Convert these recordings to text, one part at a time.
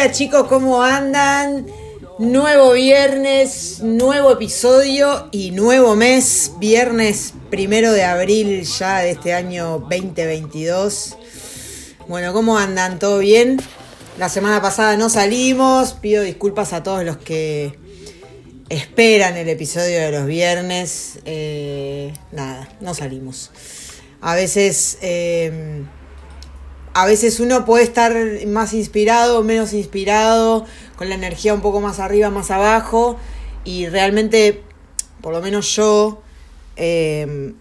Días chicos, ¿cómo andan? Nuevo viernes, nuevo episodio y nuevo mes, viernes primero de abril ya de este año 2022. Bueno, ¿cómo andan? ¿Todo bien? La semana pasada no salimos, pido disculpas a todos los que esperan el episodio de los viernes. Eh, nada, no salimos. A veces... Eh, a veces uno puede estar más inspirado, menos inspirado, con la energía un poco más arriba, más abajo, y realmente, por lo menos yo, em,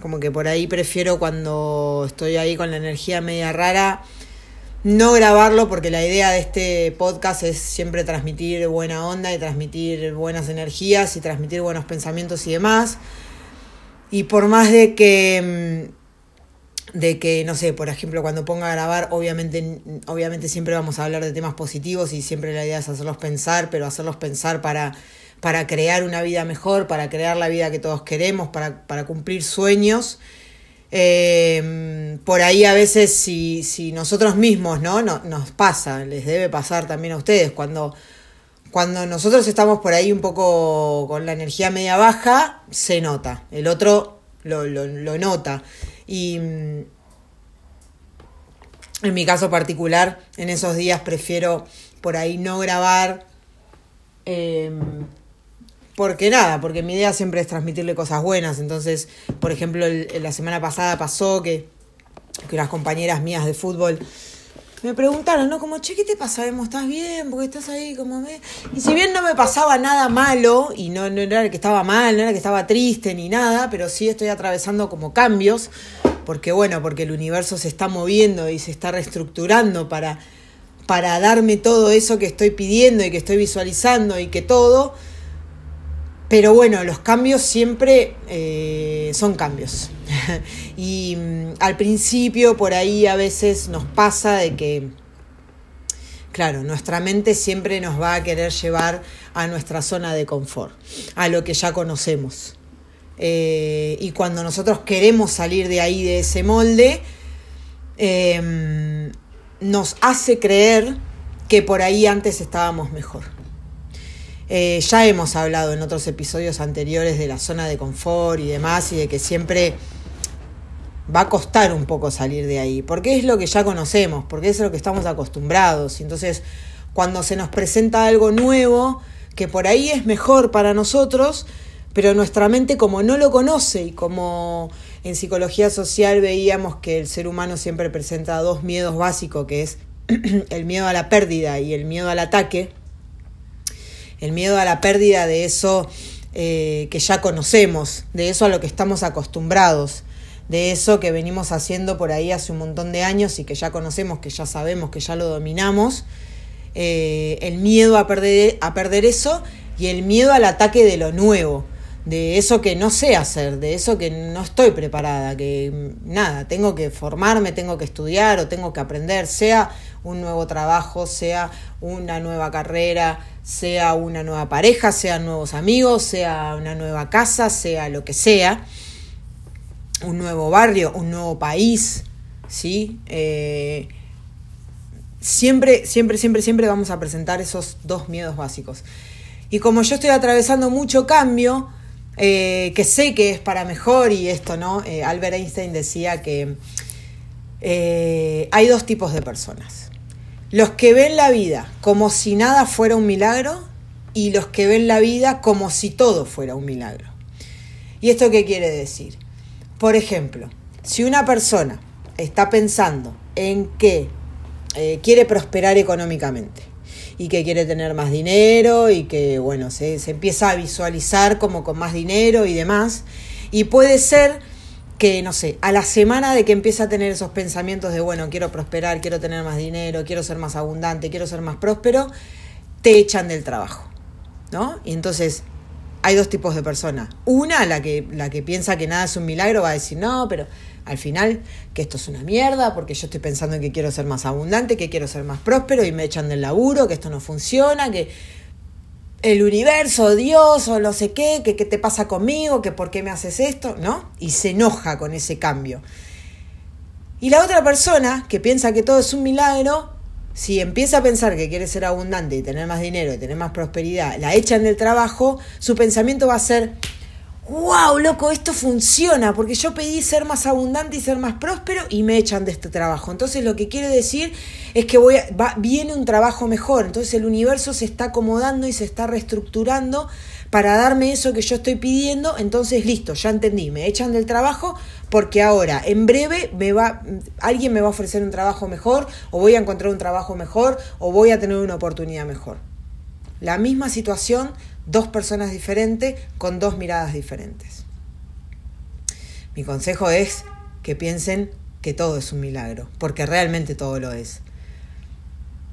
como que por ahí prefiero cuando estoy ahí con la energía media rara, no grabarlo porque la idea de este podcast es siempre transmitir buena onda y transmitir buenas energías y transmitir buenos pensamientos y demás. Y por más de que em, de que, no sé, por ejemplo, cuando ponga a grabar, obviamente, obviamente siempre vamos a hablar de temas positivos y siempre la idea es hacerlos pensar, pero hacerlos pensar para, para crear una vida mejor, para crear la vida que todos queremos, para, para cumplir sueños. Eh, por ahí a veces si, si nosotros mismos, ¿no? ¿no? Nos pasa, les debe pasar también a ustedes, cuando, cuando nosotros estamos por ahí un poco con la energía media baja, se nota, el otro lo, lo nota. Y mm, en mi caso particular, en esos días prefiero por ahí no grabar. Em, porque nada, porque mi idea siempre es transmitirle cosas buenas. Entonces, por ejemplo, la semana pasada pasó que, que las compañeras mías de fútbol me preguntaron, ¿no? Como, che, ¿qué te pasa, ¿Estás bien? Porque estás ahí como me... Y si bien no me pasaba nada malo, y no, no era que estaba mal, no era que estaba triste ni nada, pero sí estoy atravesando como cambios, porque bueno, porque el universo se está moviendo y se está reestructurando para, para darme todo eso que estoy pidiendo y que estoy visualizando y que todo. Pero bueno, los cambios siempre eh, son cambios. y mm, al principio por ahí a veces nos pasa de que, claro, nuestra mente siempre nos va a querer llevar a nuestra zona de confort, a lo que ya conocemos. Eh, y cuando nosotros queremos salir de ahí, de ese molde, em, nos hace creer que por ahí antes estábamos mejor. Eh, ya hemos hablado en otros episodios anteriores de la zona de confort y demás, y de que siempre va a costar un poco salir de ahí, porque es lo que ya conocemos, porque es lo que estamos acostumbrados. Entonces, cuando se nos presenta algo nuevo, que por ahí es mejor para nosotros, pero nuestra mente como no lo conoce y como en psicología social veíamos que el ser humano siempre presenta dos miedos básicos, que es el miedo a la pérdida y el miedo al ataque, el miedo a la pérdida de eso eh, que ya conocemos, de eso a lo que estamos acostumbrados, de eso que venimos haciendo por ahí hace un montón de años y que ya conocemos, que ya sabemos, que ya lo dominamos, eh, el miedo a perder, a perder eso y el miedo al ataque de lo nuevo, de eso que no sé hacer, de eso que no estoy preparada, que nada, tengo que formarme, tengo que estudiar o tengo que aprender, sea un nuevo trabajo, sea una nueva carrera, sea una nueva pareja, sean nuevos amigos, sea una nueva casa, sea lo que sea, un nuevo barrio, un nuevo país, ¿sí? Eh, siempre, siempre, siempre, siempre vamos a presentar esos dos miedos básicos. Y como yo estoy atravesando mucho cambio, eh, que sé que es para mejor y esto, ¿no? Eh, Albert Einstein decía que hay dos tipos de personas los que ven la vida como si nada fuera un milagro y los que ven la vida como si todo fuera un milagro. ¿Y esto qué quiere decir? Por ejemplo, si una persona está pensando en que eh, quiere prosperar económicamente y que quiere tener más dinero y que, bueno, se, se empieza a visualizar como con más dinero y demás, y puede ser que, no sé, a la semana de que empieza a tener esos pensamientos de, bueno, quiero prosperar, quiero tener más dinero, quiero ser más abundante, quiero ser más próspero, te echan del trabajo, ¿no? Y entonces hay dos tipos de personas. Una, la que, la que piensa que nada es un milagro, va a decir, no, pero al final que esto es una mierda, porque yo estoy pensando en que quiero ser más abundante, que quiero ser más próspero y me echan del laburo, que esto no funciona, que el universo, Dios o no sé qué, que qué te pasa conmigo, que por qué me haces esto, ¿no? Y se enoja con ese cambio. Y la otra persona que piensa que todo es un milagro, si empieza a pensar que quiere ser abundante y tener más dinero y tener más prosperidad, la echan del trabajo, su pensamiento va a ser, wow, loco, esto funciona, porque yo pedí ser más abundante y ser más próspero y me echan de este trabajo. Entonces lo que quiere decir es que viene un trabajo mejor, entonces el universo se está acomodando y se está reestructurando para darme eso que yo estoy pidiendo, entonces listo, ya entendí, me echan del trabajo porque ahora en breve me va alguien me va a ofrecer un trabajo mejor o voy a encontrar un trabajo mejor o voy a tener una oportunidad mejor. La misma situación dos personas diferentes con dos miradas diferentes. Mi consejo es que piensen que todo es un milagro, porque realmente todo lo es.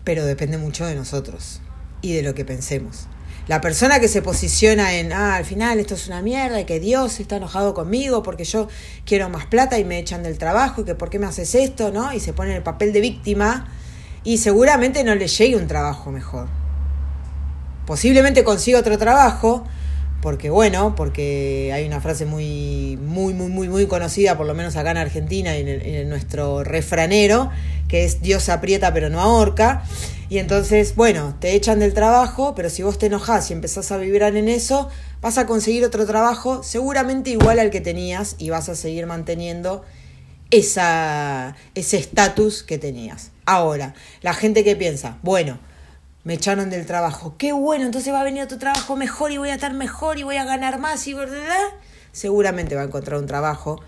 Pero depende mucho de nosotros y de lo que pensemos. La persona que se posiciona en, ah, al final esto es una mierda y que Dios está enojado conmigo porque yo quiero más plata y me echan del trabajo y que por qué me haces esto, ¿no? Y se pone en el papel de víctima y seguramente no le llegue un trabajo mejor posiblemente consiga otro trabajo, porque bueno, porque hay una frase muy, muy, muy, muy, muy conocida, por lo menos acá en Argentina y en, nuestro refranero, que es Dios aprieta pero no ahorca. Y entonces, bueno, te echan del trabajo, pero si vos te enojás y empezás a vibrar en eso, vas a conseguir otro trabajo seguramente igual al que tenías y vas a seguir manteniendo esa, ese estatus que tenías. Ahora, la gente que piensa, bueno, me echaron del trabajo. Qué bueno, entonces va a venir otro trabajo mejor y voy a estar mejor y voy a ganar más y verdad. Seguramente va a encontrar un trabajo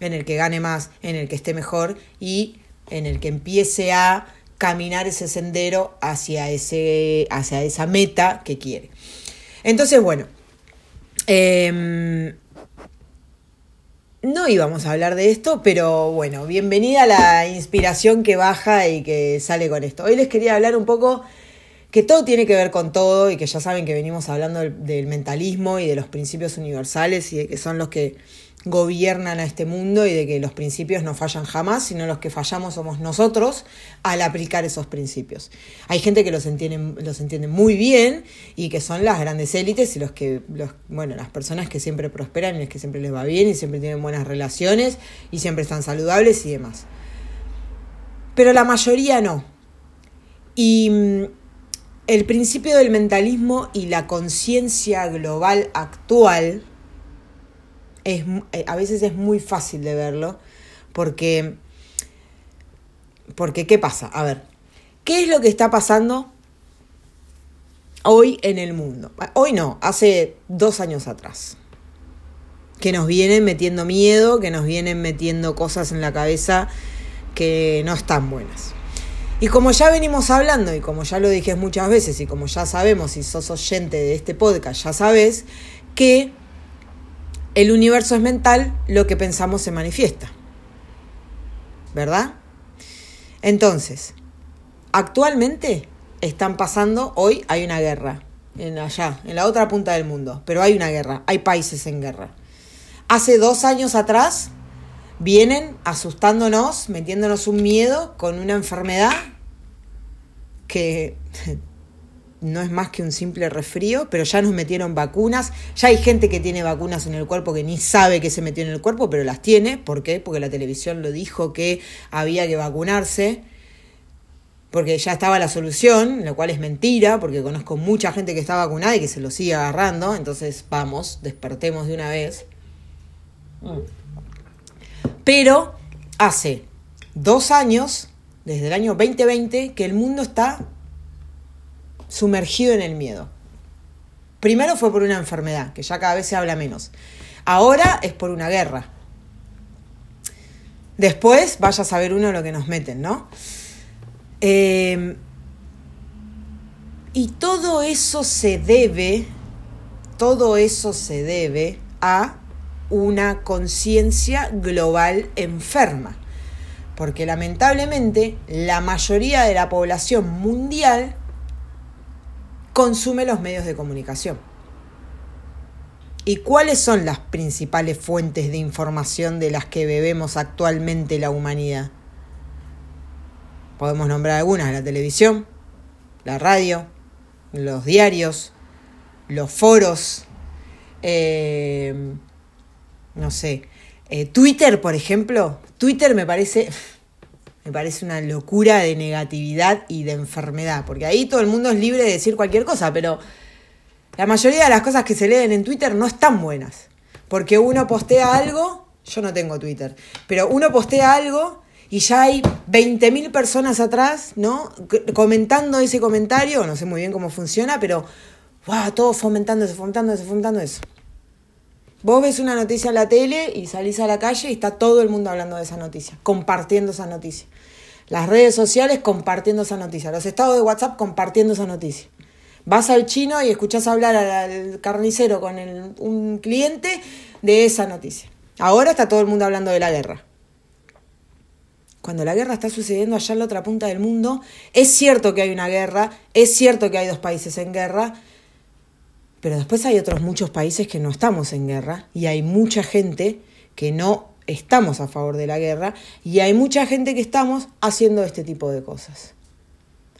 en el que gane más, en el que esté mejor y en el que empiece a caminar ese sendero hacia, ese, hacia esa meta que quiere. Entonces, bueno, em, no íbamos a hablar de esto, pero bueno, bienvenida a la inspiración que baja y que sale con esto. Hoy les quería hablar un poco que todo tiene que ver con todo y que ya saben que venimos hablando del, mentalismo y de los principios universales y de que son los que gobiernan a este mundo y de que los principios no fallan jamás, sino los que fallamos somos nosotros al aplicar esos principios. Hay gente que los entiende, los muy bien y que son las grandes élites y los que, los, bueno, las personas que siempre prosperan y las que siempre les va bien y siempre tienen buenas relaciones y siempre están saludables y demás. Pero la mayoría no. Y mm, el principio del mentalismo y la conciencia global actual es, eh, a veces es muy fácil de verlo porque, porque ¿qué pasa? A ver, ¿qué es lo que está pasando hoy en el mundo? Hoy no, hace dos años atrás. Que nos vienen metiendo miedo, que nos vienen metiendo cosas en la cabeza que no están buenas. Y como ya venimos hablando y como ya lo dije muchas veces y como ya sabemos, si sos oyente de este podcast, ya sabes que el universo es mental, lo que pensamos se manifiesta. ¿Verdad? Entonces, actualmente están pasando, hoy hay una guerra, en allá, en la otra punta del mundo, pero hay una guerra, hay países en guerra. Hace dos años atrás vienen asustándonos, metiéndonos un miedo con una enfermedad que no es más que un simple resfrío, pero ya nos metieron vacunas. Ya hay gente que tiene vacunas en el cuerpo que ni sabe que se metió en el cuerpo, pero las tiene. ¿Por qué? Porque la televisión lo dijo que había que vacunarse. Porque ya estaba la solución, lo cual es mentira, porque conozco mucha gente que está vacunada y que se lo sigue agarrando. Entonces, vamos, despertemos de una vez. Mm. Pero hace dos años, desde el año 2020, que el mundo está sumergido en el miedo. Primero fue por una enfermedad, que ya cada vez se habla menos. Ahora es por una guerra. Después vaya a saber uno lo que nos meten, ¿no? Em, y todo eso se debe, todo eso se debe a una conciencia global enferma. Porque lamentablemente la mayoría de la población mundial consume los medios de comunicación. ¿Y cuáles son las principales fuentes de información de las que bebemos actualmente la humanidad? Podemos nombrar algunas, la televisión, la radio, los diarios, los foros, eh, no sé, eh, Twitter, por ejemplo, Twitter me parece me parece una locura de negatividad y de enfermedad, porque ahí todo el mundo es libre de decir cualquier cosa, pero la mayoría de las cosas que se leen en Twitter no están buenas, porque uno postea algo, yo no tengo Twitter, pero uno postea algo y ya hay 20.000 personas atrás, ¿no? Comentando ese comentario, no sé muy bien cómo funciona, pero wow, todo fomentándose, fomentándose, fomentando eso. Vos ves una noticia en la tele y salís a la calle y está todo el mundo hablando de esa noticia, compartiendo esa noticia. Las redes sociales compartiendo esa noticia, los estados de WhatsApp compartiendo esa noticia. Vas al chino y escuchás hablar al carnicero con un cliente de esa noticia. Ahora está todo el mundo hablando de la guerra. Cuando la guerra está sucediendo allá en la otra punta del mundo, es cierto que hay una guerra, es cierto que hay dos países en guerra, pero después hay otros muchos países que no estamos en guerra y hay mucha gente que no estamos a favor de la guerra y hay mucha gente que estamos haciendo este tipo de cosas.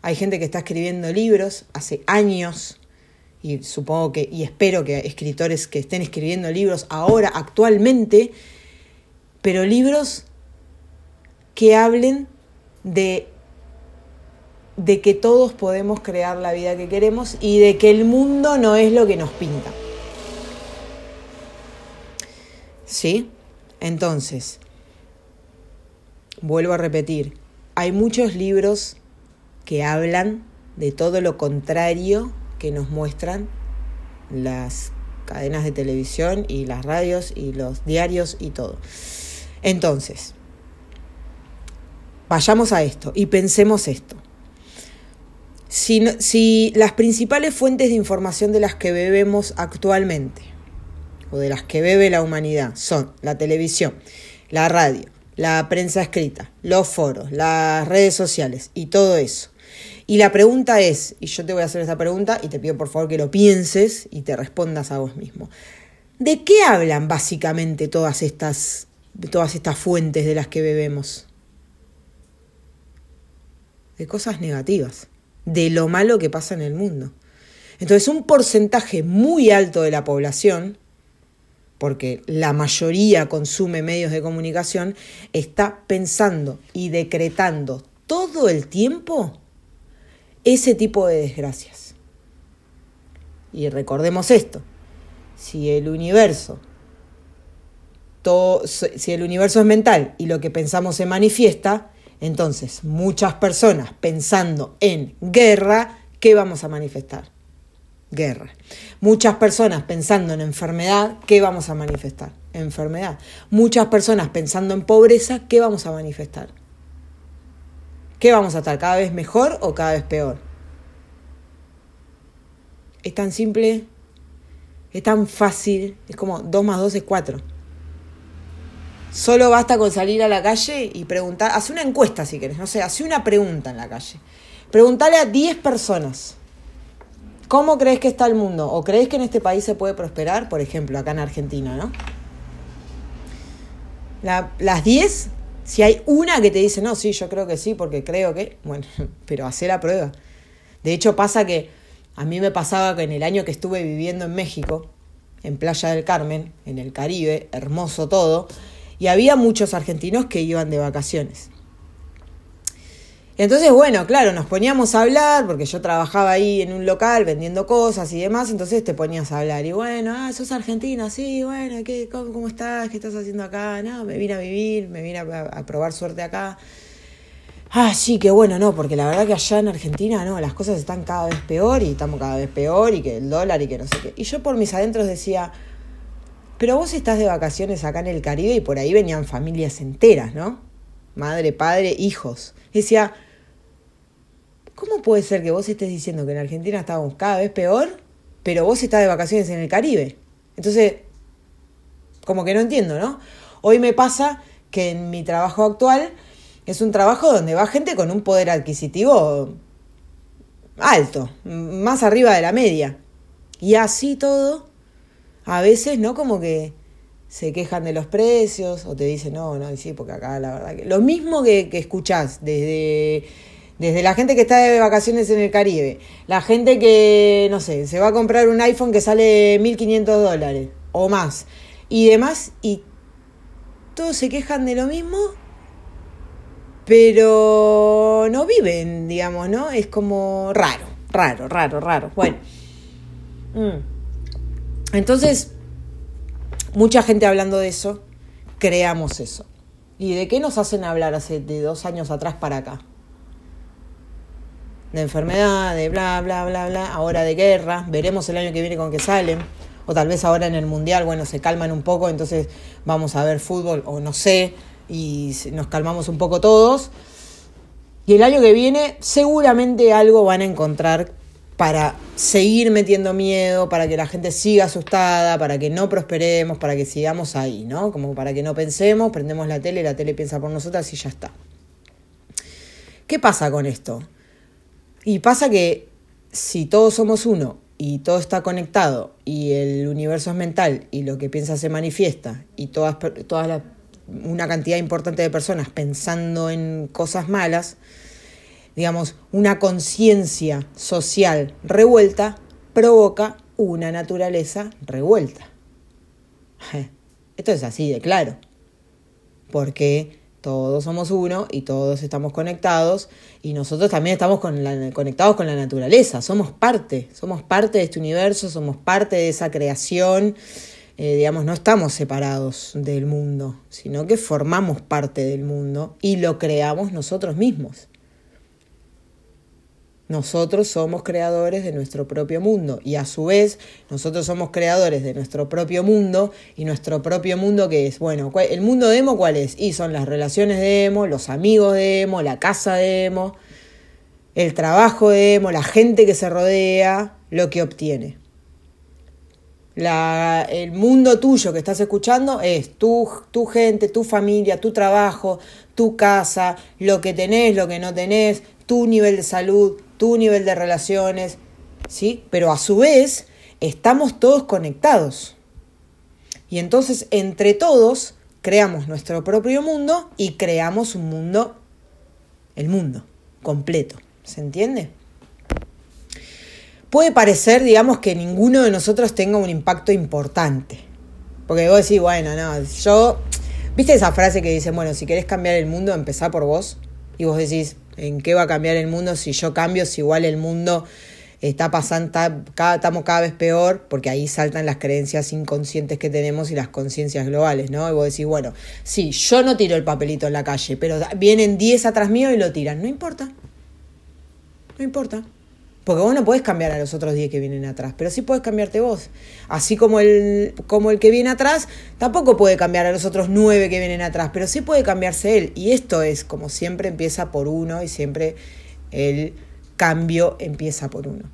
Hay gente que está escribiendo libros hace años y supongo que y espero que escritores que estén escribiendo libros ahora actualmente, pero libros que hablen de de que todos podemos crear la vida que queremos y de que el mundo no es lo que nos pinta. ¿Sí? Entonces, vuelvo a repetir, hay muchos libros que hablan de todo lo contrario que nos muestran las cadenas de televisión y las radios y los diarios y todo. Entonces, vayamos a esto y pensemos esto. Si, las principales fuentes de información de las que bebemos actualmente, o de las que bebe la humanidad, son la televisión, la radio, la prensa escrita, los foros, las redes sociales y todo eso. Y la pregunta es, y yo te voy a hacer esta pregunta y te pido por favor que lo pienses y te respondas a vos mismo. ¿De qué hablan básicamente todas estas, todas estas fuentes de las que bebemos? De cosas negativas de lo malo que pasa en el mundo. Entonces un porcentaje muy alto de la población, porque la mayoría consume medios de comunicación, está pensando y decretando todo el tiempo ese tipo de desgracias. Y recordemos esto, si el universo si el universo es mental y lo que pensamos se manifiesta, entonces, muchas personas pensando en guerra, ¿qué vamos a manifestar? Guerra. Muchas personas pensando en enfermedad, ¿qué vamos a manifestar? Enfermedad. Muchas personas pensando en pobreza, ¿qué vamos a manifestar? ¿Qué vamos a estar? ¿Cada vez mejor o cada vez peor? Es tan simple, es tan fácil, es como 2 más 2 es 4. Solo basta con salir a la calle y preguntar, hace una encuesta si querés, no sé, hace una pregunta en la calle. Preguntale a 10 personas, ¿cómo crees que está el mundo? ¿O crees que en este país se puede prosperar? Por ejemplo, acá en Argentina, ¿no? las 10, si hay una que te dice, no, sí, yo creo que sí, porque creo que, bueno, pero hace la prueba. De hecho, pasa que a mí me pasaba que en el año que estuve viviendo en México, en Playa del Carmen, en el Caribe, hermoso todo, y había muchos argentinos que iban de vacaciones. Entonces, bueno, claro, nos poníamos a hablar, porque yo trabajaba ahí en un local vendiendo cosas y demás, entonces te ponías a hablar. Y bueno, ah, sos argentina, sí, bueno, ¿qué, cómo, estás? ¿Qué estás haciendo acá? No, me vine a vivir, me vine a, probar suerte acá. Ah, sí, qué bueno, no, porque la verdad que allá en Argentina, no, las cosas están cada vez peor y estamos cada vez peor y que el dólar y que no sé qué. Y yo por mis adentros decía, pero vos estás de vacaciones acá en el Caribe y por ahí venían familias enteras, ¿no? Madre, padre, hijos. decía, ¿cómo puede ser que vos estés diciendo que en Argentina estábamos cada vez peor, pero vos estás de vacaciones en el Caribe? Entonces, como que no entiendo, ¿no? Hoy me pasa que en mi trabajo actual es un trabajo donde va gente con un poder adquisitivo alto, más arriba de la media. Y así todo, a veces, ¿no? Como que se quejan de los precios o te dicen, no, no, sí, porque acá la verdad que... Lo mismo que, que escuchás desde, desde la gente que está de vacaciones en el Caribe, la gente que, no sé, se va a comprar un iPhone que sale 1.500 dólares o más y demás, y todos se quejan de lo mismo, pero no viven, digamos, ¿no? Es como raro, raro, raro, raro. Bueno. Mm. Entonces, mucha gente hablando de eso, creamos eso. ¿Y de qué nos hacen hablar hace de dos años atrás para acá? De enfermedad, de bla, bla, bla, bla, ahora de guerra, veremos el año que viene con qué salen, o tal vez ahora en el Mundial, bueno, se calman un poco, entonces vamos a ver fútbol, o no sé, y nos calmamos un poco todos. Y el año que viene seguramente algo van a encontrar para seguir metiendo miedo, para que la gente siga asustada, para que no prosperemos, para que sigamos ahí, ¿no? Como para que no pensemos, prendemos la tele, la tele piensa por nosotras y ya está. ¿Qué pasa con esto? Y pasa que si todos somos uno y todo está conectado y el universo es mental y lo que piensa se manifiesta y todas, todas una cantidad importante de personas pensando en cosas malas, digamos, una conciencia social revuelta provoca una naturaleza revuelta. Esto es así de claro, porque todos somos uno y todos estamos conectados y nosotros también estamos conectados con la naturaleza, somos parte, somos parte de este universo, somos parte de esa creación, eh, digamos, no estamos separados del mundo, sino que formamos parte del mundo y lo creamos nosotros mismos. Nosotros somos creadores de nuestro propio mundo y a su vez nosotros somos creadores de nuestro propio mundo y nuestro propio mundo que es, bueno, el mundo de Emo cuál es? Y son las relaciones de Emo, los amigos de Emo, la casa de Emo, el trabajo de Emo, la gente que se rodea, lo que obtiene. La, el mundo tuyo que estás escuchando es tu, tu gente, tu familia, tu trabajo, tu casa, lo que tenés, lo que no tenés, tu nivel de salud, tu nivel de relaciones, ¿sí? Pero a su vez estamos todos conectados. Y entonces entre todos creamos nuestro propio mundo y creamos un mundo, el mundo completo. ¿Se entiende? Puede parecer, digamos, que ninguno de nosotros tenga un impacto importante. Porque vos decís, bueno, no, yo... ¿Viste esa frase que dice, bueno, si querés cambiar el mundo, empezá por vos? Y vos decís, en qué va a cambiar el mundo si yo cambio, si igual el mundo está pasando, cada, estamos cada vez peor, porque ahí saltan las creencias inconscientes que tenemos y las conciencias globales, ¿no? Y vos decís, bueno, sí, yo no tiro el papelito en la calle, pero vienen 10 atrás mío y lo tiran, no importa, no importa. Porque vos no podés cambiar a los otros 10 que vienen atrás, pero sí podés cambiarte vos. Así como el, como el que viene atrás, tampoco puede cambiar a los otros 9 que vienen atrás, pero sí puede cambiarse él. Y esto es, como siempre, empieza por uno y siempre el cambio empieza por uno.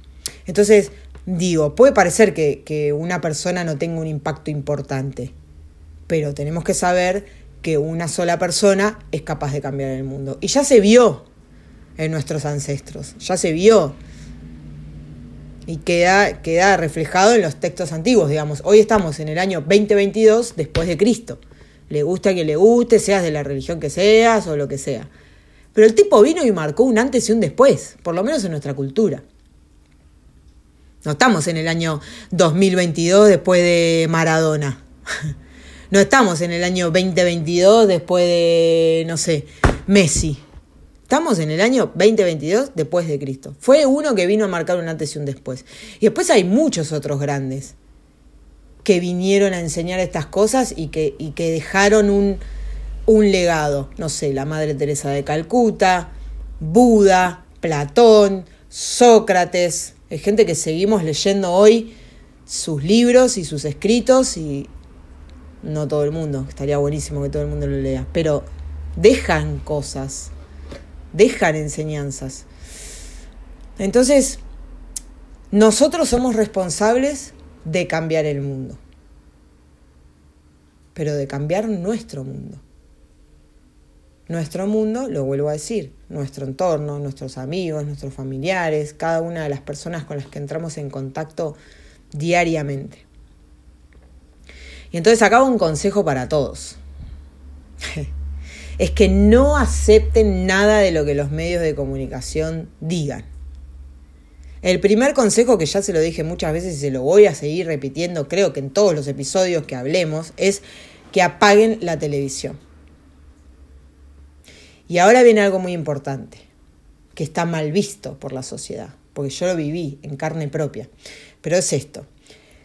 Entonces, digo, puede parecer que, que una persona no tenga un impacto importante, pero tenemos que saber que una sola persona es capaz de cambiar el mundo. Y ya se vio en nuestros ancestros, ya se vio y queda, queda reflejado en los textos antiguos, digamos. Hoy estamos en el año 2022 después de Cristo. Le gusta que le guste, seas de la religión que seas o lo que sea. Pero el tipo vino y marcó un antes y un después, por lo menos en nuestra cultura. No estamos en el año 2022 después de Maradona. No estamos en el año 2022 después de, no sé, Messi. Estamos en el año 2022 después de Cristo. Fue uno que vino a marcar un antes y un después. Y después hay muchos otros grandes que vinieron a enseñar estas cosas y que, y que dejaron un, un legado. No sé, la Madre Teresa de Calcuta, Buda, Platón, Sócrates. Hay gente que seguimos leyendo hoy sus libros y sus escritos y no todo el mundo. Estaría buenísimo que todo el mundo lo lea. Pero dejan cosas dejan enseñanzas. Entonces, nosotros somos responsables de cambiar el mundo, pero de cambiar nuestro mundo. Nuestro mundo, lo vuelvo a decir, nuestro entorno, nuestros amigos, nuestros familiares, cada una de las personas con las que entramos en contacto diariamente. Y entonces acá un consejo para todos. es que no acepten nada de lo que los medios de comunicación digan. El primer consejo, que ya se lo dije muchas veces y se lo voy a seguir repitiendo, creo que en todos los episodios que hablemos, es que apaguen la televisión. Y ahora viene algo muy importante, que está mal visto por la sociedad, porque yo lo viví en carne propia. Pero es esto.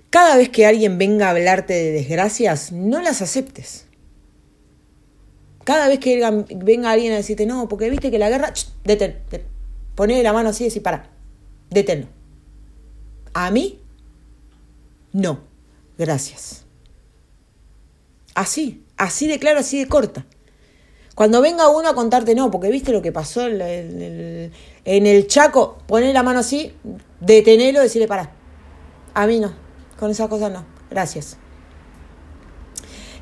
Cada vez que alguien venga a hablarte de desgracias, no las aceptes. Cada vez que venga alguien a decirte, no, porque viste que la guerra, detén, detén. la mano así y decir, para, deténlo. A mí, no, gracias. Así, así de claro, así de corta. Cuando venga uno a contarte, no, porque viste lo que pasó en el, Chaco, poné la mano así, detenelo, decirle, para. A mí no, con esas cosas no, gracias.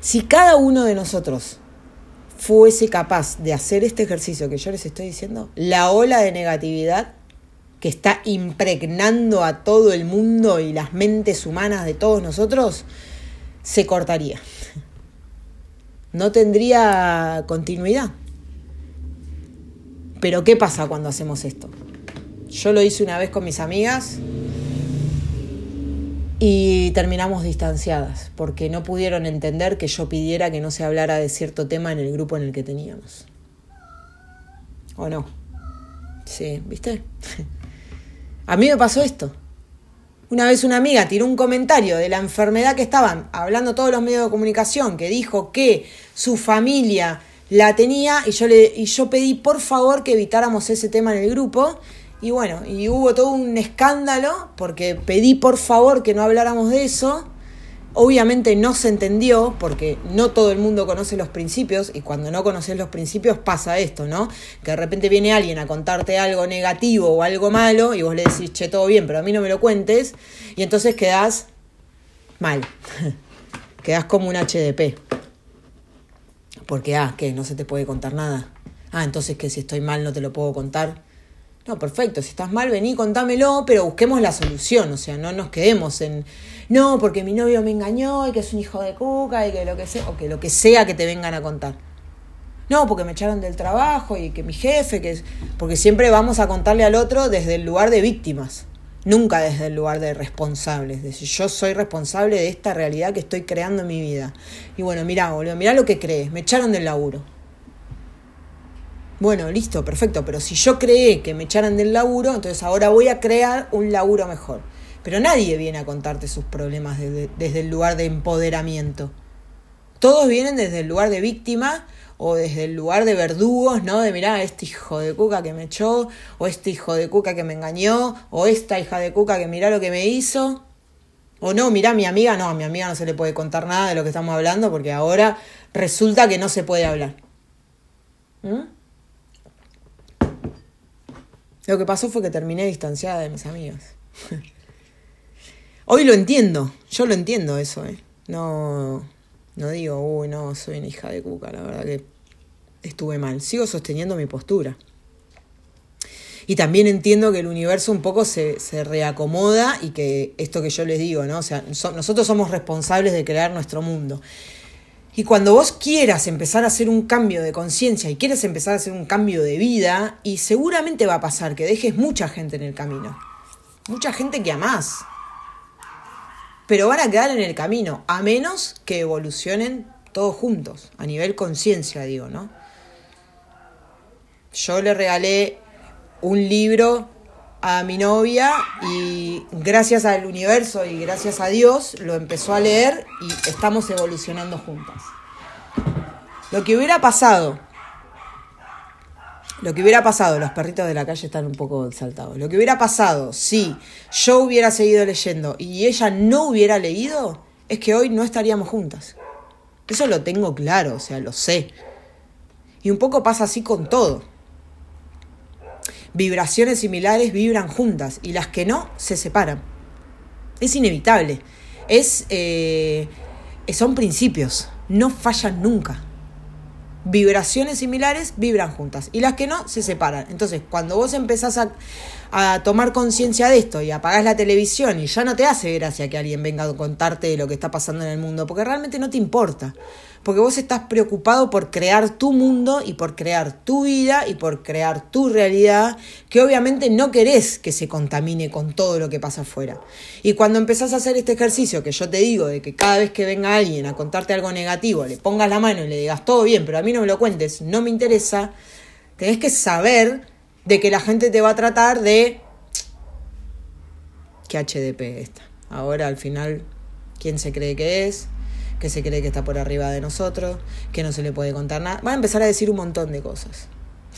Si cada uno de nosotros fuese capaz de hacer este ejercicio que yo les estoy diciendo, la ola de negatividad que está impregnando a todo el mundo y las mentes humanas de todos nosotros, se cortaría. No tendría continuidad. Pero ¿qué pasa cuando hacemos esto? Yo lo hice una vez con mis amigas y terminamos distanciadas porque no pudieron entender que yo pidiera que no se hablara de cierto tema en el grupo en el que teníamos. ¿O no? Sí, ¿viste? A mí me pasó esto. Una vez una amiga tiró un comentario de la enfermedad que estaban hablando todos los medios de comunicación, que dijo que su familia la tenía y yo, le, y yo pedí por favor que evitáramos ese tema en el grupo y bueno, y hubo todo un escándalo porque pedí por favor que no habláramos de eso. Obviamente no se entendió porque no todo el mundo conoce los principios y cuando no conoces los principios pasa esto, ¿no? Que de repente viene alguien a contarte algo negativo o algo malo y vos le decís, che, todo bien, pero a mí no me lo cuentes y entonces quedás mal, quedás como un HDP. Porque, ah, ¿qué? No se te puede contar nada. Ah, entonces que si estoy mal no te lo puedo contar. No, perfecto, si estás mal, vení, contámelo, pero busquemos la solución, o sea, no nos quedemos en, no, porque mi novio me engañó y que es un hijo de cuca y que lo que sea, o que lo que sea que te vengan a contar. No, porque me echaron del trabajo y que mi jefe, que. Porque siempre vamos a contarle al otro desde el lugar de víctimas, nunca desde el lugar de responsables. decir, yo soy responsable de esta realidad que estoy creando en mi vida. Y bueno, mira, boludo, mirá lo que crees, me echaron del laburo. Bueno, listo, perfecto, pero si yo creé que me echaran del laburo, entonces ahora voy a crear un laburo mejor. Pero nadie viene a contarte sus problemas desde, el lugar de empoderamiento. Todos vienen desde el lugar de víctima o desde el lugar de verdugos, ¿no? De mirar este hijo de cuca que me echó, o este hijo de cuca que me engañó, o esta hija de cuca que mirá lo que me hizo. O no, mirá, mi amiga, no, a mi amiga no se le puede contar nada de lo que estamos hablando porque ahora resulta que no se puede hablar. ¿Mm? Lo que pasó fue que terminé distanciada de mis amigas. Hoy lo entiendo, yo lo entiendo eso, ¿eh? No, no digo, uy, no, soy una hija de cuca, la verdad que estuve mal. Sigo sosteniendo mi postura. Y también entiendo que el universo un poco se, se reacomoda y que esto que yo les digo, ¿no? O sea, nosotros somos responsables de crear nuestro mundo. Y cuando vos quieras empezar a hacer un cambio de conciencia y quieres empezar a hacer un cambio de vida, y seguramente va a pasar que dejes mucha gente en el camino. Mucha gente que amás. Pero van a quedar en el camino, a menos que evolucionen todos juntos, a nivel conciencia, digo, ¿no? Yo le regalé un libro a mi novia y gracias al universo y gracias a Dios lo empezó a leer y estamos evolucionando juntas. Lo que hubiera pasado, lo que hubiera pasado, los perritos de la calle están un poco saltados, lo que hubiera pasado si yo hubiera seguido leyendo y ella no hubiera leído, es que hoy no estaríamos juntas. Eso lo tengo claro, o sea, lo sé. Y un poco pasa así con todo vibraciones similares vibran juntas y las que no se separan. Es inevitable. Es, eh, son principios, no fallan nunca. Vibraciones similares vibran juntas y las que no se separan. Entonces, cuando vos empezás a, a tomar conciencia de esto y apagás la televisión y ya no te hace gracia que alguien venga a contarte lo que está pasando en el mundo, porque realmente no te importa porque vos estás preocupado por crear tu mundo y por crear tu vida y por crear tu realidad, que obviamente no querés que se contamine con todo lo que pasa afuera. Y cuando empezás a hacer este ejercicio que yo te digo, de que cada vez que venga alguien a contarte algo negativo, le pongas la mano y le digas todo bien, pero a mí no me lo cuentes, no me interesa, Tenés que saber de que la gente te va a tratar de... ¿Qué HDP esta? Ahora al final, ¿quién se cree que es? Que se cree que está por arriba de nosotros, que no se le puede contar nada. Va a empezar a decir un montón de cosas.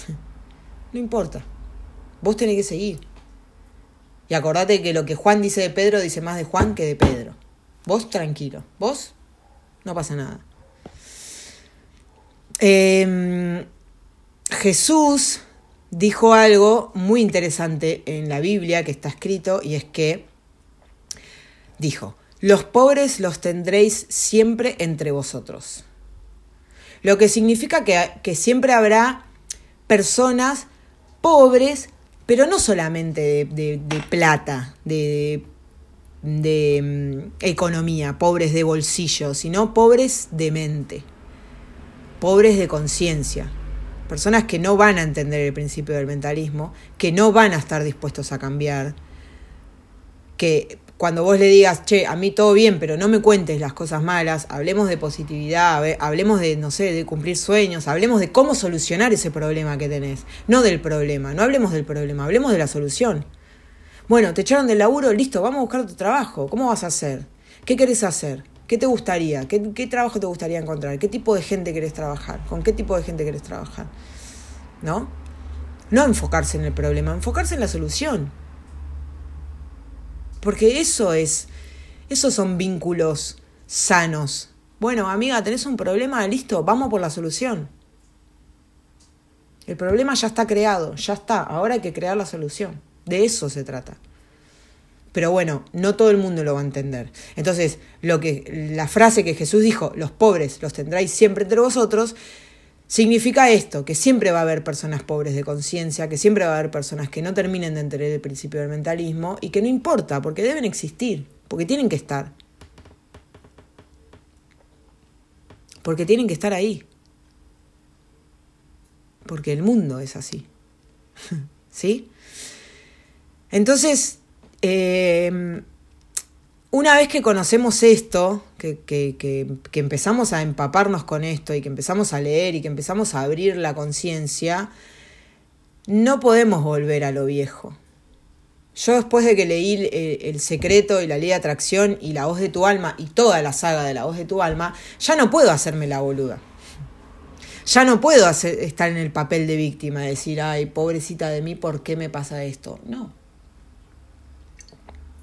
no importa. Vos tenés que seguir. Y acordate que lo que Juan dice de Pedro dice más de Juan que de Pedro. Vos tranquilo. Vos no pasa nada. Em, Jesús dijo algo muy interesante en la Biblia que está escrito y es que dijo, los pobres los tendréis siempre entre vosotros. Lo que significa que, siempre habrá personas pobres, pero no solamente de, plata, de, de mm, economía, pobres de bolsillo, sino pobres de mente, pobres de conciencia, personas que no van a entender el principio del mentalismo, que no van a estar dispuestos a cambiar, que cuando vos le digas, che, a mí todo bien, pero no me cuentes las cosas malas, hablemos de positividad, hablemos de, no sé, de cumplir sueños, hablemos de cómo solucionar ese problema que tenés, no del problema, no hablemos del problema, hablemos de la solución. Bueno, te echaron del laburo, listo, vamos a buscar tu trabajo, ¿cómo vas a hacer? ¿Qué querés hacer? ¿Qué te gustaría? ¿Qué, ¿Qué, trabajo te gustaría encontrar? ¿Qué tipo de gente querés trabajar? ¿Con qué tipo de gente querés trabajar? ¿No? No enfocarse en el problema, enfocarse en la solución. Porque eso es, esos son vínculos sanos. Bueno, amiga, tenés un problema, listo, vamos por la solución. El problema ya está creado, ya está, ahora hay que crear la solución. De eso se trata. Pero bueno, no todo el mundo lo va a entender. Entonces, lo que la frase que Jesús dijo, los pobres los tendráis siempre entre vosotros, Significa esto, que siempre va a haber personas pobres de conciencia, que siempre va a haber personas que no terminen de entender el principio del mentalismo y que no importa, porque deben existir, porque tienen que estar. Porque tienen que estar ahí. Porque el mundo es así. ¿Sí? Entonces, eh, una vez que conocemos esto, que, que, que, empezamos a empaparnos con esto y que empezamos a leer y que empezamos a abrir la conciencia, no podemos volver a lo viejo. Yo después de que leí el, secreto y la ley de atracción y la voz de tu alma y toda la saga de la voz de tu alma, ya no puedo hacerme la boluda. Ya no puedo estar en el papel de víctima, decir, ay, pobrecita de mí, ¿por qué me pasa esto? No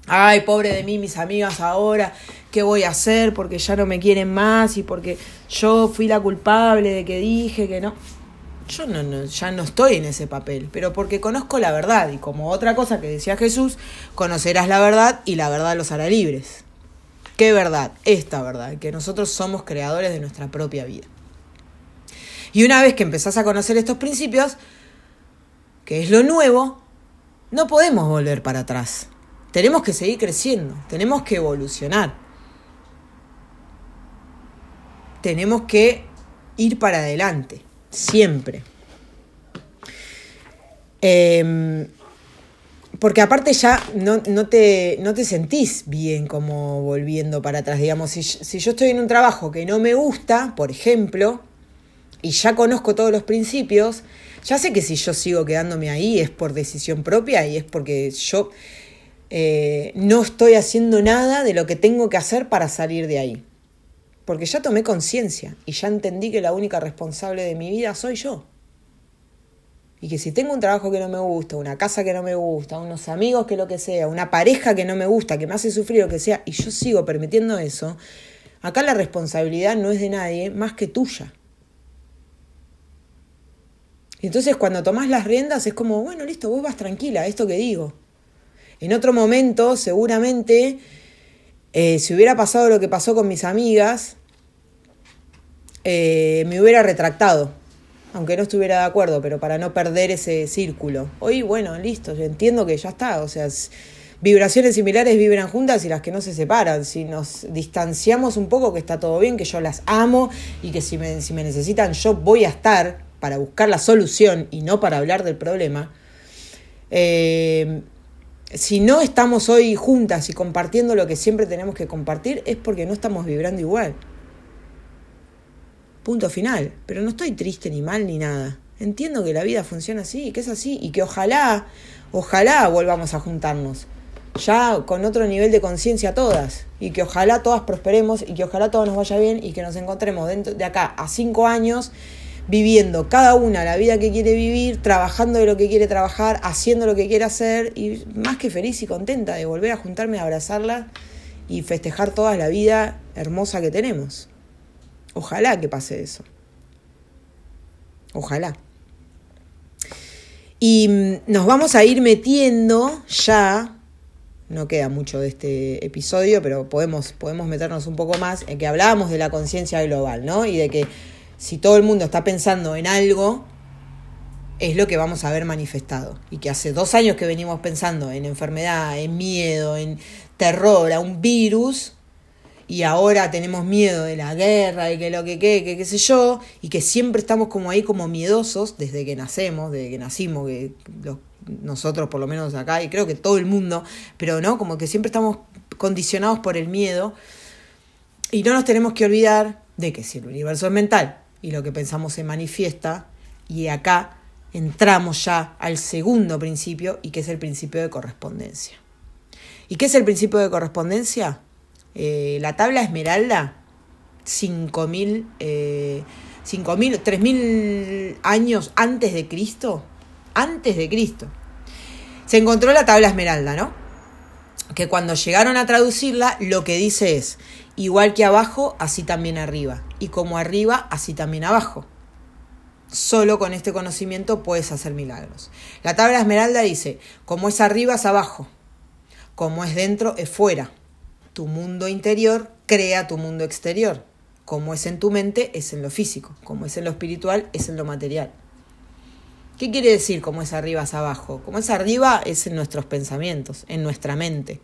ay, pobre de mí, mis amigas ahora, ¿qué voy a hacer? Porque ya no me quieren más y porque yo fui la culpable de que dije que no. Yo no, ya no estoy en ese papel, pero porque conozco la verdad y como otra cosa que decía Jesús, conocerás la verdad y la verdad los hará libres. ¿Qué verdad? Esta verdad, que nosotros somos creadores de nuestra propia vida. Y una vez que empezás a conocer estos principios, que es lo nuevo, no podemos volver para atrás. Tenemos que seguir creciendo, tenemos que evolucionar. Tenemos que ir para adelante, siempre. Em, porque aparte ya no, te, no, te, sentís bien como volviendo para atrás. Digamos, si, si yo estoy en un trabajo que no me gusta, por ejemplo, y ya conozco todos los principios, ya sé que si yo sigo quedándome ahí es por decisión propia y es porque yo eh, no estoy haciendo nada de lo que tengo que hacer para salir de ahí. Porque ya tomé conciencia y ya entendí que la única responsable de mi vida soy yo. Y que si tengo un trabajo que no me gusta, una casa que no me gusta, unos amigos que lo que sea, una pareja que no me gusta, que me hace sufrir lo que sea, y yo sigo permitiendo eso, acá la responsabilidad no es de nadie más que tuya. Y entonces cuando tomás las riendas es como, bueno, listo, vos vas tranquila, esto que digo. En otro momento, seguramente, eh, si hubiera pasado lo que pasó con mis amigas, eh, me hubiera retractado, aunque no estuviera de acuerdo, pero para no perder ese círculo. Hoy, bueno, listo, yo entiendo que ya está, o sea, vibraciones similares vibran juntas y las que no se separan. Si nos distanciamos un poco, que está todo bien, que yo las amo y que si me, si me necesitan yo voy a estar para buscar la solución y no para hablar del problema. Eh, si no estamos hoy juntas y compartiendo lo que siempre tenemos que compartir, es porque no estamos vibrando igual. Punto final. Pero no estoy triste ni mal ni nada. entiendo que la vida funciona así, que es así, y que ojalá, ojalá volvamos a juntarnos, ya con otro nivel de conciencia todas, y que ojalá todas prosperemos, y que ojalá todo nos vaya bien, y que nos encontremos dentro de acá a cinco años viviendo cada una la vida que quiere vivir, trabajando de lo que quiere trabajar, haciendo lo que quiere hacer y más que feliz y contenta de volver a juntarme a abrazarla y festejar toda la vida hermosa que tenemos. Ojalá que pase eso. Ojalá. Y mm, nos vamos a ir metiendo ya, no queda mucho de este episodio, pero podemos, podemos meternos un poco más en que hablábamos de la conciencia global, ¿no? Y de que si todo el mundo está pensando en algo, es lo que vamos a ver manifestado. Y que hace dos años que venimos pensando en enfermedad, en miedo, en terror, a un virus, y ahora tenemos miedo de la guerra, de que lo que que, que qué sé yo, y que siempre estamos como ahí como miedosos desde que nacemos, desde que nacimos, que nosotros por lo menos acá, y creo que todo el mundo, pero no, como que siempre estamos condicionados por el miedo, y no nos tenemos que olvidar de que si el universo es mental y lo que pensamos se manifiesta, y acá entramos ya al segundo principio y que es el principio de correspondencia. ¿Y qué es el principio de correspondencia? Eh, la tabla esmeralda, 5.000, eh, 3.000 años antes de Cristo, antes de Cristo, se encontró la tabla esmeralda, ¿no? Que cuando llegaron a traducirla, lo que dice es, igual que abajo, así también arriba. Y como arriba, así también abajo. Solo con este conocimiento puedes hacer milagros. La tabla esmeralda dice, como es arriba es abajo, como es dentro es fuera. Tu mundo interior crea tu mundo exterior. Como es en tu mente es en lo físico, como es en lo espiritual es en lo material. ¿Qué quiere decir como es arriba es abajo? Como es arriba es en nuestros pensamientos, en nuestra mente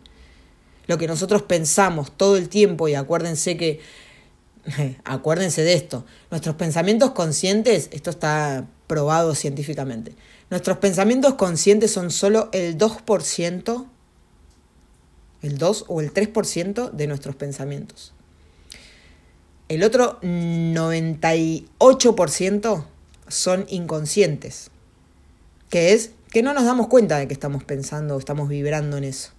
lo que nosotros pensamos todo el tiempo, y acuérdense que, acuérdense de esto, nuestros pensamientos conscientes, esto está probado científicamente, nuestros pensamientos conscientes son solo el 2%, el 2 o el 3% de nuestros pensamientos. El otro 98% son inconscientes, que es que no nos damos cuenta de que estamos pensando o estamos vibrando en eso.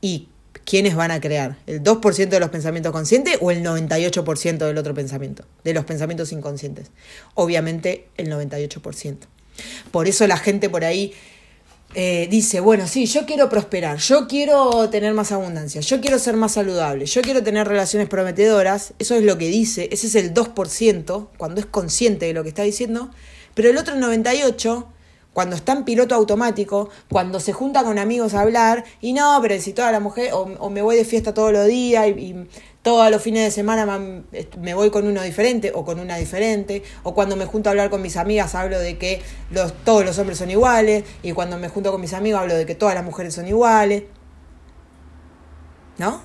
Y ¿quiénes van a crear? ¿El 2% de los pensamientos conscientes o el 98% del otro pensamiento? De los pensamientos inconscientes. Obviamente el 98%. Por eso la gente por ahí eh, dice, bueno, sí, yo quiero prosperar, yo quiero tener más abundancia, yo quiero ser más saludable, yo quiero tener relaciones prometedoras, eso es lo que dice, ese es el 2% cuando es consciente de lo que está diciendo, pero el otro 98% cuando está en piloto automático, cuando se junta con amigos a hablar, y no, pero si toda la mujer, o, me voy de fiesta todos los días, y, todos los fines de semana me voy con uno diferente o con una diferente, o cuando me junto a hablar con mis amigas hablo de que los, todos los hombres son iguales, y cuando me junto con mis amigos hablo de que todas las mujeres son iguales. ¿No?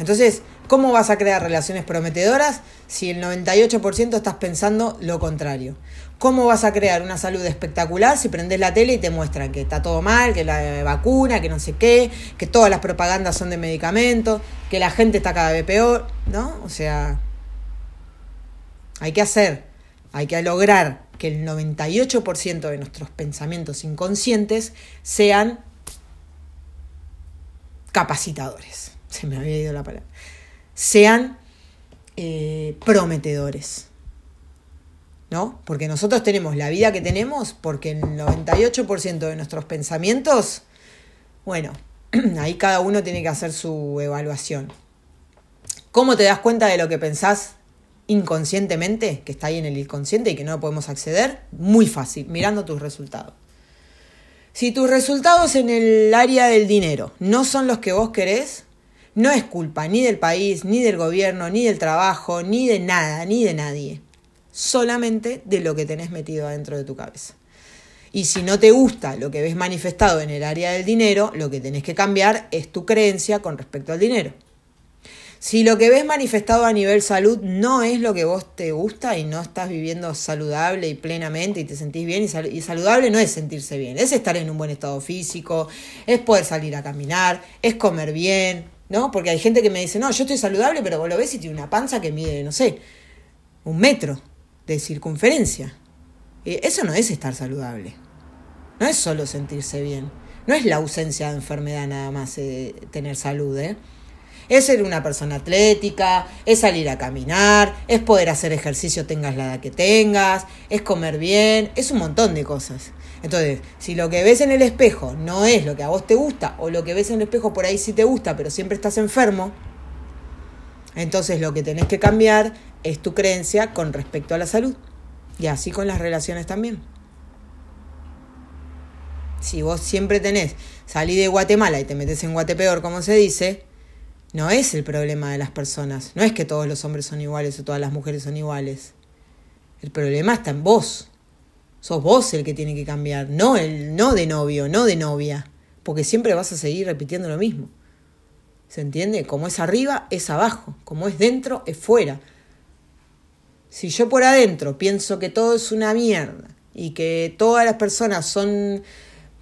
Entonces, ¿cómo vas a crear relaciones prometedoras si el 98% estás pensando lo contrario? ¿Cómo vas a crear una salud espectacular si prendes la tele y te muestran que está todo mal, que la vacuna, que no sé qué, que todas las propagandas son de medicamentos, que la gente está cada vez peor, ¿no? O sea, hay que hacer, hay que lograr que el 98% de nuestros pensamientos inconscientes sean capacitadores. Se me había ido la palabra. Sean eh, prometedores ¿no? Porque nosotros tenemos la vida que tenemos porque el 98% de nuestros pensamientos, bueno, ahí cada uno tiene que hacer su evaluación. ¿Cómo te das cuenta de lo que pensás inconscientemente, que está ahí en el inconsciente y que no podemos acceder? Muy fácil, mirando tus resultados. Si tus resultados en el área del dinero no son los que vos querés, no es culpa ni del país, ni del gobierno, ni del trabajo, ni de nada, ni de nadie solamente de lo que tenés metido adentro de tu cabeza. Y si no te gusta lo que ves manifestado en el área del dinero, lo que tenés que cambiar es tu creencia con respecto al dinero. Si lo que ves manifestado a nivel salud no es lo que vos te gusta y no estás viviendo saludable y plenamente y te sentís bien, y, saludable no es sentirse bien, es estar en un buen estado físico, es poder salir a caminar, es comer bien, ¿no? Porque hay gente que me dice, no, yo estoy saludable, pero vos lo ves y tiene una panza que mide, no sé, un metro de circunferencia. Eh, eso no es estar saludable. No es solo sentirse bien. No es la ausencia de enfermedad nada más eh, tener salud, ¿eh? Es ser una persona atlética, es salir a caminar, es poder hacer ejercicio tengas la edad que tengas, es comer bien, es un montón de cosas. Entonces, si lo que ves en el espejo no es lo que a vos te gusta, o lo que ves en el espejo por ahí sí te gusta, pero siempre estás enfermo, entonces lo que tenés que cambiar es tu creencia con respecto a la salud. Y así con las relaciones también. Si vos siempre tenés, salí de Guatemala y te metes en Guatepeor, como se dice, no es el problema de las personas. No es que todos los hombres son iguales o todas las mujeres son iguales. El problema está en vos. Sos vos el que tiene que cambiar, no el no de novio, no de novia, porque siempre vas a seguir repitiendo lo mismo. ¿Se entiende? Como es arriba, es abajo, como es dentro, es fuera. Si yo por adentro pienso que todo es una mierda y que todas las personas son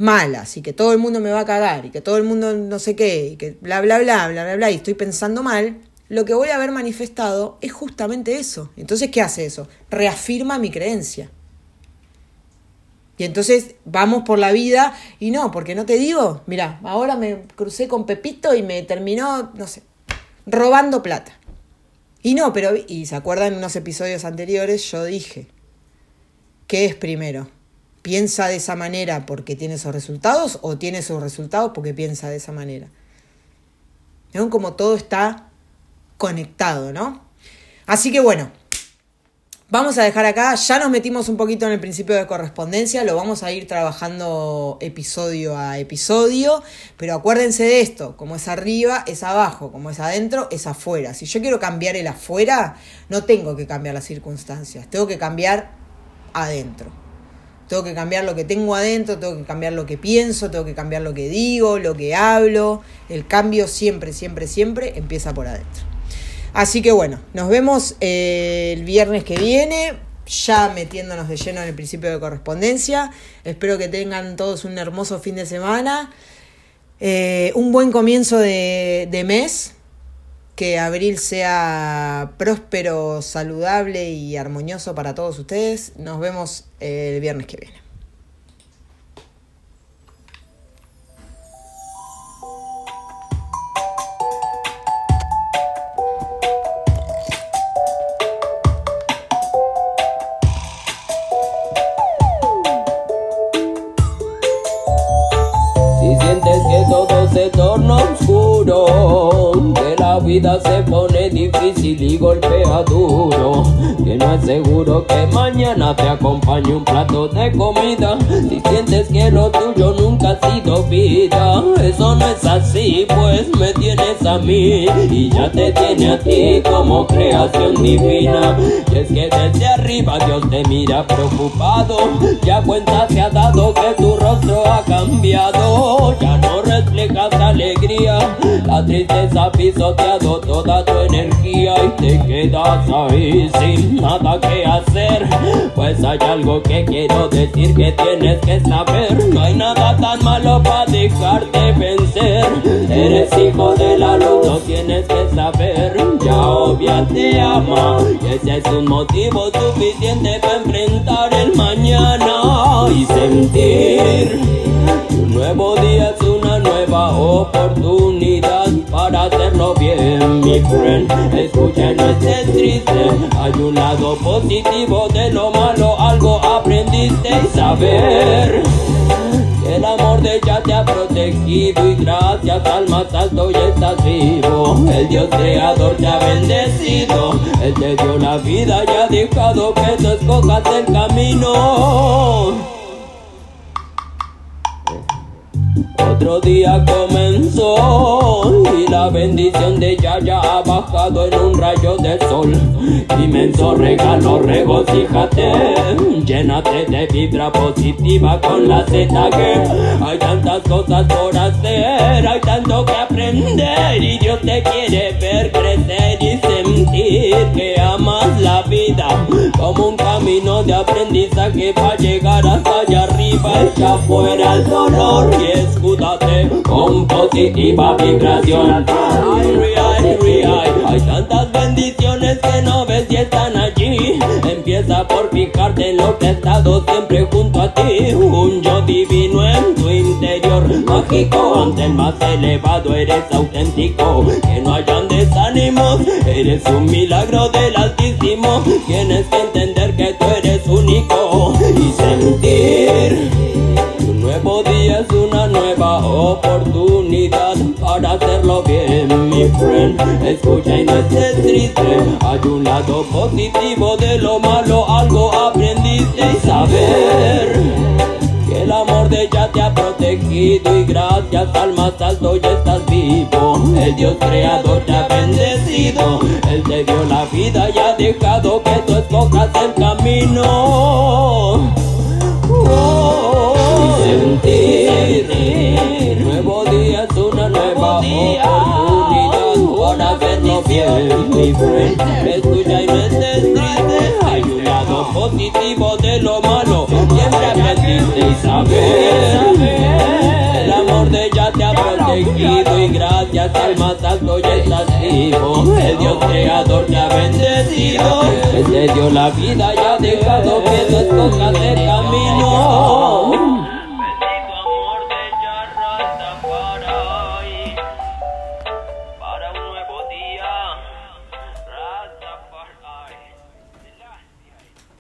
malas y que todo el mundo me va a cagar y que todo el mundo no sé qué y que bla bla bla bla bla bla y estoy pensando mal, lo que voy a haber manifestado es justamente eso. Entonces, ¿qué hace eso? Reafirma mi creencia. Y entonces vamos por la vida y no, porque no te digo, mira, ahora me crucé con Pepito y me terminó, no sé, robando plata. Y no, pero, y se acuerdan en unos episodios anteriores, yo dije, ¿qué es primero? ¿Piensa de esa manera porque tiene esos resultados o tiene esos resultados porque piensa de esa manera? ¿No? Como todo está conectado, ¿no? Así que bueno, Vamos a dejar acá, ya nos metimos un poquito en el principio de correspondencia, lo vamos a ir trabajando episodio a episodio, pero acuérdense de esto, como es arriba, es abajo, como es adentro, es afuera. Si yo quiero cambiar el afuera, no tengo que cambiar las circunstancias, tengo que cambiar adentro. Tengo que cambiar lo que tengo adentro, tengo que cambiar lo que pienso, tengo que cambiar lo que digo, lo que hablo. El cambio siempre, siempre, siempre empieza por adentro. Así que bueno, nos vemos eh, el viernes que viene, ya metiéndonos de lleno en el principio de correspondencia. Espero que tengan todos un hermoso fin de semana, eh, un buen comienzo de, de mes, que abril sea próspero, saludable y armonioso para todos ustedes. Nos vemos el viernes que viene. Se pone difícil y golpea duro. Que no es seguro que mañana te acompañe un plato de comida. Si sientes que lo tuyo nunca ha sido vida, eso no es así, pues me tienes a mí y ya te tiene a ti como creación divina. Y es que desde arriba Dios te mira preocupado. Ya cuenta se ha dado que tu rostro ha cambiado. Ya no reflejas alegría, la tristeza ha pisoteado toda tu energía y te quedas ahí sin nada que hacer. Pues hay algo que quiero decir que tienes que saber. No hay nada tan malo para dejarte vencer. Eres hijo de la luz, no tienes que saber. Ya obvia te ama y ese es un motivo suficiente para enfrentar el mañana y sentir. Un nuevo día es una nueva oportunidad hacerlo bien, mi friend. Escucha, no estés triste. Hay un lado positivo de lo malo, algo aprendiste y saber. El amor de ella te ha protegido y gracias al más alto ya estás vivo. El Dios creador te ha bendecido. Él te dio la vida y ha dejado que tú escojas el camino. Otro día comenzó y la bendición de ella ya ha bajado en un rayo de sol. Inmenso regalo, regocíjate, llénate de vibra positiva con la Z que hay tantas cosas por hacer, hay tanto que aprender y Dios te quiere ver crecer y sentir que amas la como un camino de aprendizaje para llegar hasta allá arriba, echa fuera el dolor y escucha con positiva vibración. Hay tantas bendiciones que no ves y están allí. Empieza por fijarte en lo que estado siempre junto a ti. Un yo divino en tu mágico. Ante el más elevado eres auténtico. Que no hayan desánimos, eres un milagro del Altísimo. Tienes que entender que tú eres único y sentir. Un nuevo día es una nueva oportunidad para hacerlo bien, mi friend. Escucha y no estés triste. Hay un lado positivo de lo malo, algo aprendiste y saber que el amor de ella te y gracias al más alto ya estás vivo. El Dios creador te ha bendecido, Él te dio la vida y ha dejado que tú escojas el camino. Oh, sentir. Nuevo día es una nueva oportunidad hacerlo bien, mi friend. Escucha y no triste. Hay un lado positivo de lo malo. Siempre aprendiste y saber. Te y gracias al alto ya estás vivo. El Dios creador te ha bendecido. Él te dio la vida y ha dejado que tú escojas el camino.